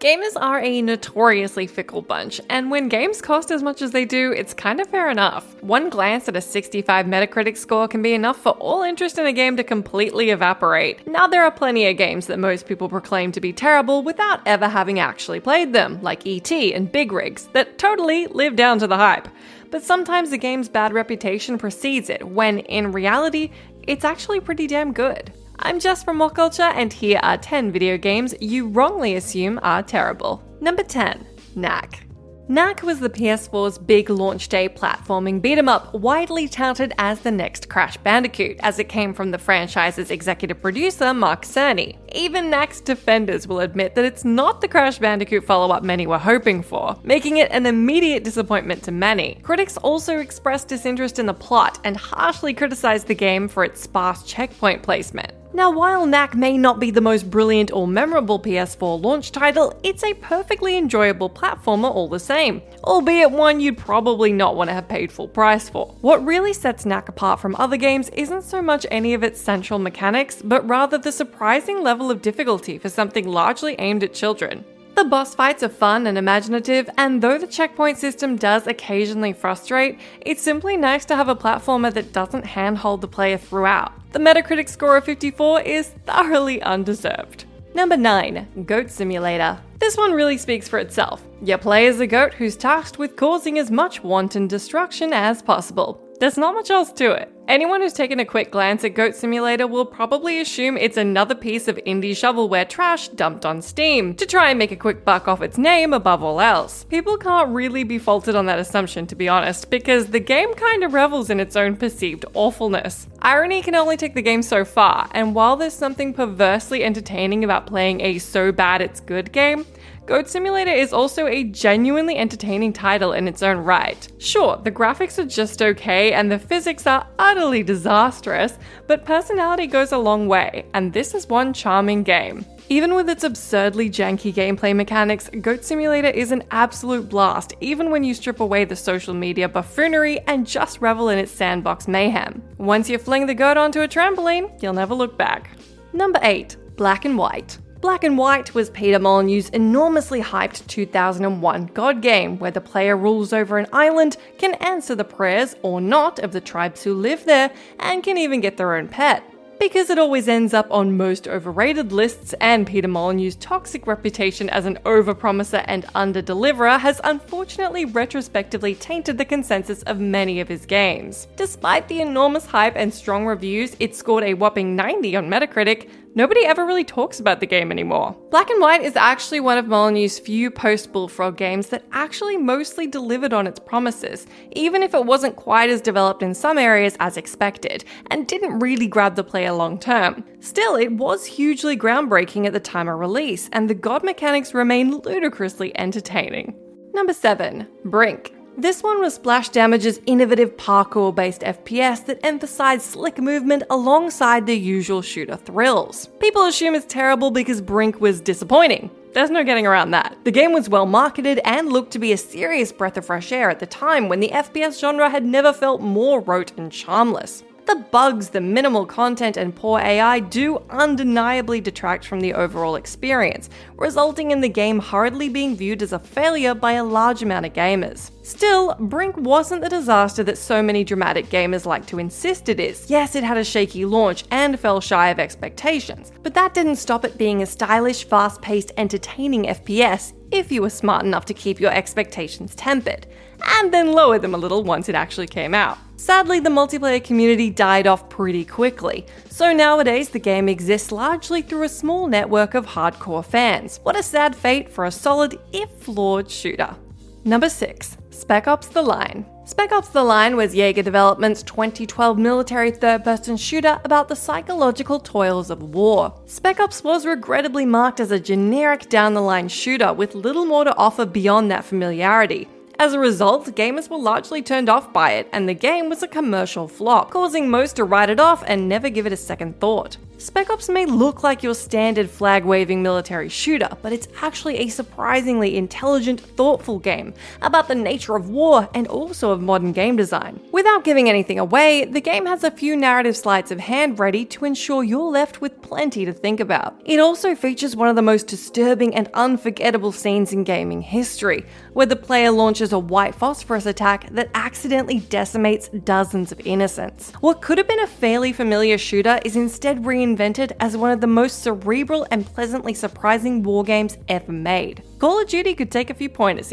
Gamers are a notoriously fickle bunch, and when games cost as much as they do, it's kind of fair enough. One glance at a 65 Metacritic score can be enough for all interest in a game to completely evaporate. Now, there are plenty of games that most people proclaim to be terrible without ever having actually played them, like E.T. and Big Rigs, that totally live down to the hype. But sometimes the game's bad reputation precedes it, when in reality, it's actually pretty damn good. I'm Jess from What Culture, and here are 10 video games you wrongly assume are terrible. Number 10 Knack. Knack was the PS4's big launch day platforming beat 'em up, widely touted as the next Crash Bandicoot, as it came from the franchise's executive producer Mark Cerny. Even Knack's defenders will admit that it's not the Crash Bandicoot follow up many were hoping for, making it an immediate disappointment to many. Critics also expressed disinterest in the plot and harshly criticized the game for its sparse checkpoint placement. Now, while Knack may not be the most brilliant or memorable PS4 launch title, it's a perfectly enjoyable platformer all the same, albeit one you'd probably not want to have paid full price for. What really sets Knack apart from other games isn't so much any of its central mechanics, but rather the surprising level of difficulty for something largely aimed at children. The boss fights are fun and imaginative, and though the checkpoint system does occasionally frustrate, it's simply nice to have a platformer that doesn't handhold the player throughout. The Metacritic score of 54 is thoroughly undeserved. Number 9 Goat Simulator. This one really speaks for itself. You play as a goat who's tasked with causing as much wanton destruction as possible. There's not much else to it. Anyone who's taken a quick glance at Goat Simulator will probably assume it's another piece of indie shovelware trash dumped on Steam to try and make a quick buck off its name above all else. People can't really be faulted on that assumption, to be honest, because the game kind of revels in its own perceived awfulness. Irony can only take the game so far, and while there's something perversely entertaining about playing a so bad it's good game, Goat Simulator is also a genuinely entertaining title in its own right. Sure, the graphics are just okay and the physics are utterly disastrous, but personality goes a long way, and this is one charming game. Even with its absurdly janky gameplay mechanics, Goat Simulator is an absolute blast, even when you strip away the social media buffoonery and just revel in its sandbox mayhem. Once you fling the goat onto a trampoline, you'll never look back. Number 8 Black and White. Black and White was Peter Molyneux's enormously hyped 2001 God game, where the player rules over an island, can answer the prayers or not of the tribes who live there, and can even get their own pet. Because it always ends up on most overrated lists, and Peter Molyneux's toxic reputation as an overpromiser and underdeliverer has unfortunately retrospectively tainted the consensus of many of his games. Despite the enormous hype and strong reviews, it scored a whopping 90 on Metacritic, nobody ever really talks about the game anymore. Black and White is actually one of Molyneux's few post Bullfrog games that actually mostly delivered on its promises, even if it wasn't quite as developed in some areas as expected, and didn't really grab the player long term. Still, it was hugely groundbreaking at the time of release, and the god mechanics remain ludicrously entertaining. Number 7 Brink. This one was Splash Damage's innovative parkour based FPS that emphasized slick movement alongside the usual shooter thrills. People assume it's terrible because Brink was disappointing. There's no getting around that. The game was well marketed and looked to be a serious breath of fresh air at the time when the FPS genre had never felt more rote and charmless. The bugs, the minimal content, and poor AI do undeniably detract from the overall experience, resulting in the game hurriedly being viewed as a failure by a large amount of gamers. Still, Brink wasn't the disaster that so many dramatic gamers like to insist it is. Yes, it had a shaky launch and fell shy of expectations, but that didn't stop it being a stylish, fast paced, entertaining FPS if you were smart enough to keep your expectations tempered, and then lower them a little once it actually came out. Sadly, the multiplayer community died off pretty quickly, so nowadays the game exists largely through a small network of hardcore fans. What a sad fate for a solid, if flawed, shooter. Number 6. Spec Ops The Line. Spec Ops The Line was Yager Development's 2012 military third person shooter about the psychological toils of war. Spec Ops was regrettably marked as a generic down the line shooter with little more to offer beyond that familiarity. As a result, gamers were largely turned off by it, and the game was a commercial flop, causing most to write it off and never give it a second thought. Spec Ops may look like your standard flag waving military shooter, but it's actually a surprisingly intelligent, thoughtful game about the nature of war and also of modern game design. Without giving anything away, the game has a few narrative sleights of hand ready to ensure you're left with plenty to think about. It also features one of the most disturbing and unforgettable scenes in gaming history, where the player launches a white phosphorus attack that accidentally decimates dozens of innocents. What could have been a fairly familiar shooter is instead reinvented invented as one of the most cerebral and pleasantly surprising war games ever made. Call of Duty could take a few pointers.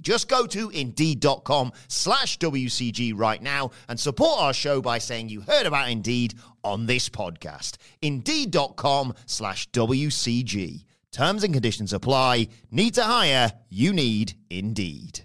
Just go to indeed.com slash WCG right now and support our show by saying you heard about Indeed on this podcast. Indeed.com slash WCG. Terms and conditions apply. Need to hire? You need Indeed.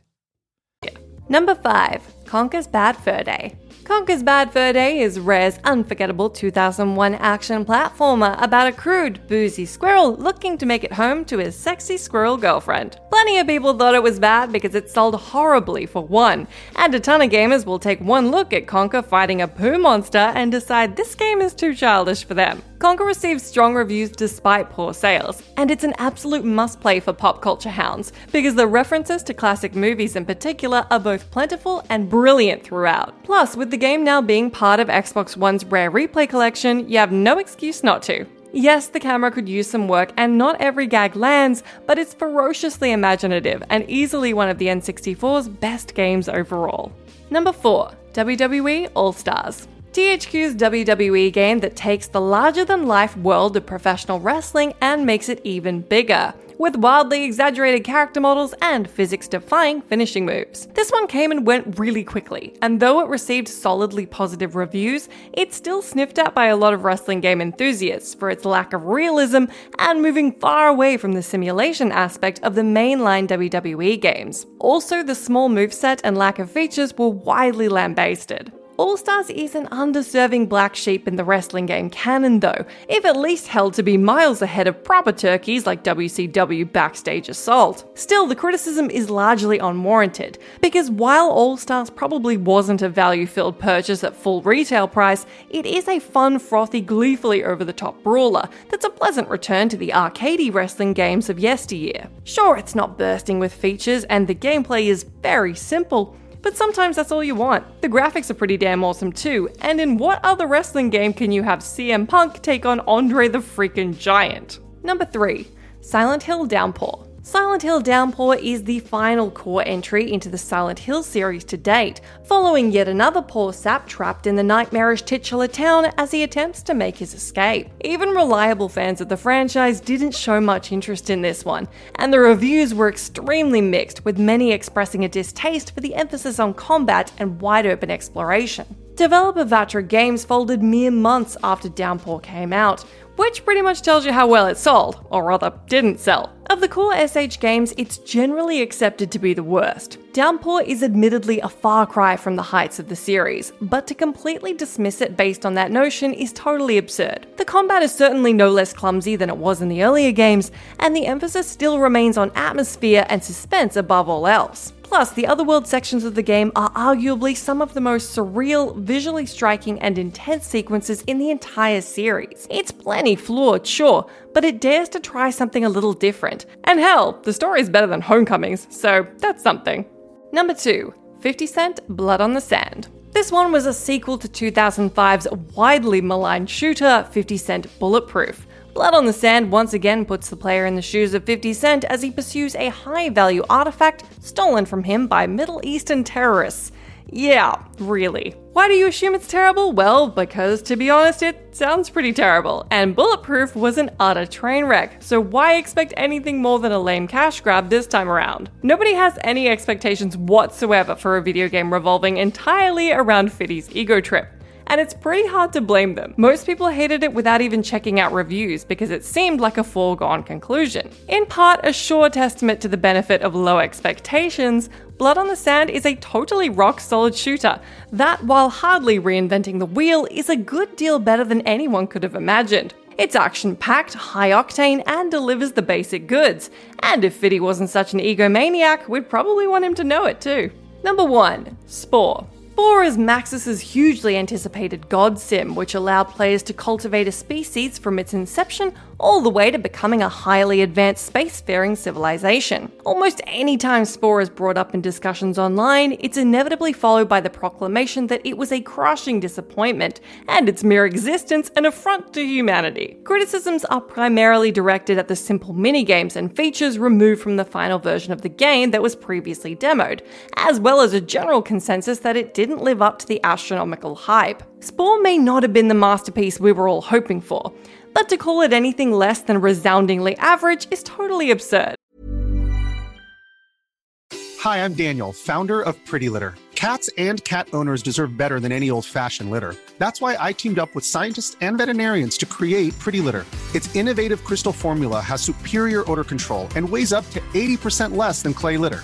Number 5. Conker's Bad Fur Day. Conker's Bad Fur Day is Rare's unforgettable 2001 action platformer about a crude, boozy squirrel looking to make it home to his sexy squirrel girlfriend. Plenty of people thought it was bad because it sold horribly for one, and a ton of gamers will take one look at Conker fighting a poo monster and decide this game is too childish for them. Conker received strong reviews despite poor sales, and it's an absolute must play for pop culture hounds because the references to classic movies in particular are both plentiful and brilliant throughout. Plus, with the game now being part of Xbox One's Rare Replay collection, you have no excuse not to. Yes, the camera could use some work and not every gag lands, but it's ferociously imaginative and easily one of the N64's best games overall. Number 4 WWE All Stars. THQ's WWE game that takes the larger than life world of professional wrestling and makes it even bigger. with wildly exaggerated character models and physics defying finishing moves. This one came and went really quickly, and though it received solidly positive reviews, it's still sniffed at by a lot of wrestling game enthusiasts for its lack of realism and moving far away from the simulation aspect of the mainline WWE games. Also, the small moveset and lack of features were widely lambasted. All Stars is an undeserving black sheep in the wrestling game canon, though, if at least held to be miles ahead of proper turkeys like WCW Backstage Assault. Still, the criticism is largely unwarranted, because while All Stars probably wasn't a value filled purchase at full retail price, it is a fun, frothy, gleefully over the top brawler that's a pleasant return to the arcadey wrestling games of yesteryear. Sure, it's not bursting with features, and the gameplay is very simple but sometimes that's all you want. The graphics are pretty damn awesome too, and in what other wrestling game can you have CM Punk take on Andre the freaking Giant? Number 3. Silent Hill Downpour. Silent Hill Downpour is the final core entry into the Silent Hill series to date, following yet another poor sap trapped in the nightmarish titular town as he attempts to make his escape. Even reliable fans of the franchise didn't show much interest in this one, and the reviews were extremely mixed, with many expressing a distaste for the emphasis on combat and wide open exploration. Developer Vatra Games folded mere months after Downpour came out, which pretty much tells you how well it sold, or rather, didn't sell. Of the core SH games, it's generally accepted to be the worst. Downpour is admittedly a far cry from the heights of the series, but to completely dismiss it based on that notion is totally absurd. The combat is certainly no less clumsy than it was in the earlier games, and the emphasis still remains on atmosphere and suspense above all else. Plus, the otherworld sections of the game are arguably some of the most surreal, visually striking, and intense sequences in the entire series. It's plenty flawed, sure, but it dares to try something a little different. And hell, the story is better than Homecomings, so that's something. Number 2 50 Cent Blood on the Sand. This one was a sequel to 2005's widely maligned shooter, 50 Cent Bulletproof. Blood on the Sand once again puts the player in the shoes of 50 Cent as he pursues a high value artifact stolen from him by Middle Eastern terrorists. Yeah, really. Why do you assume it's terrible? Well, because to be honest, it sounds pretty terrible. And Bulletproof was an utter train wreck, so why expect anything more than a lame cash grab this time around? Nobody has any expectations whatsoever for a video game revolving entirely around Fiddy's ego trip and it's pretty hard to blame them. Most people hated it without even checking out reviews because it seemed like a foregone conclusion. In part, a sure testament to the benefit of low expectations, Blood on the Sand is a totally rock solid shooter that, while hardly reinventing the wheel, is a good deal better than anyone could have imagined. It's action packed, high octane, and delivers the basic goods. And if Fiddy wasn't such an egomaniac, we'd probably want him to know it too. Number 1 Spore. Spore is Maxis's hugely anticipated God Sim, which allowed players to cultivate a species from its inception all the way to becoming a highly advanced spacefaring civilization. Almost any time Spore is brought up in discussions online, it's inevitably followed by the proclamation that it was a crushing disappointment and its mere existence an affront to humanity. Criticisms are primarily directed at the simple minigames and features removed from the final version of the game that was previously demoed, as well as a general consensus that it didn't live up to the astronomical hype. Spore may not have been the masterpiece we were all hoping for, but to call it anything less than resoundingly average is totally absurd. Hi, I'm Daniel, founder of Pretty Litter. Cats and cat owners deserve better than any old fashioned litter. That's why I teamed up with scientists and veterinarians to create Pretty Litter. Its innovative crystal formula has superior odor control and weighs up to 80% less than clay litter.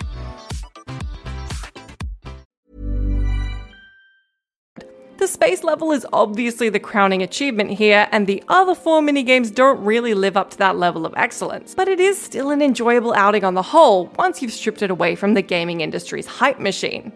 The space level is obviously the crowning achievement here, and the other four minigames don't really live up to that level of excellence, but it is still an enjoyable outing on the whole once you've stripped it away from the gaming industry's hype machine.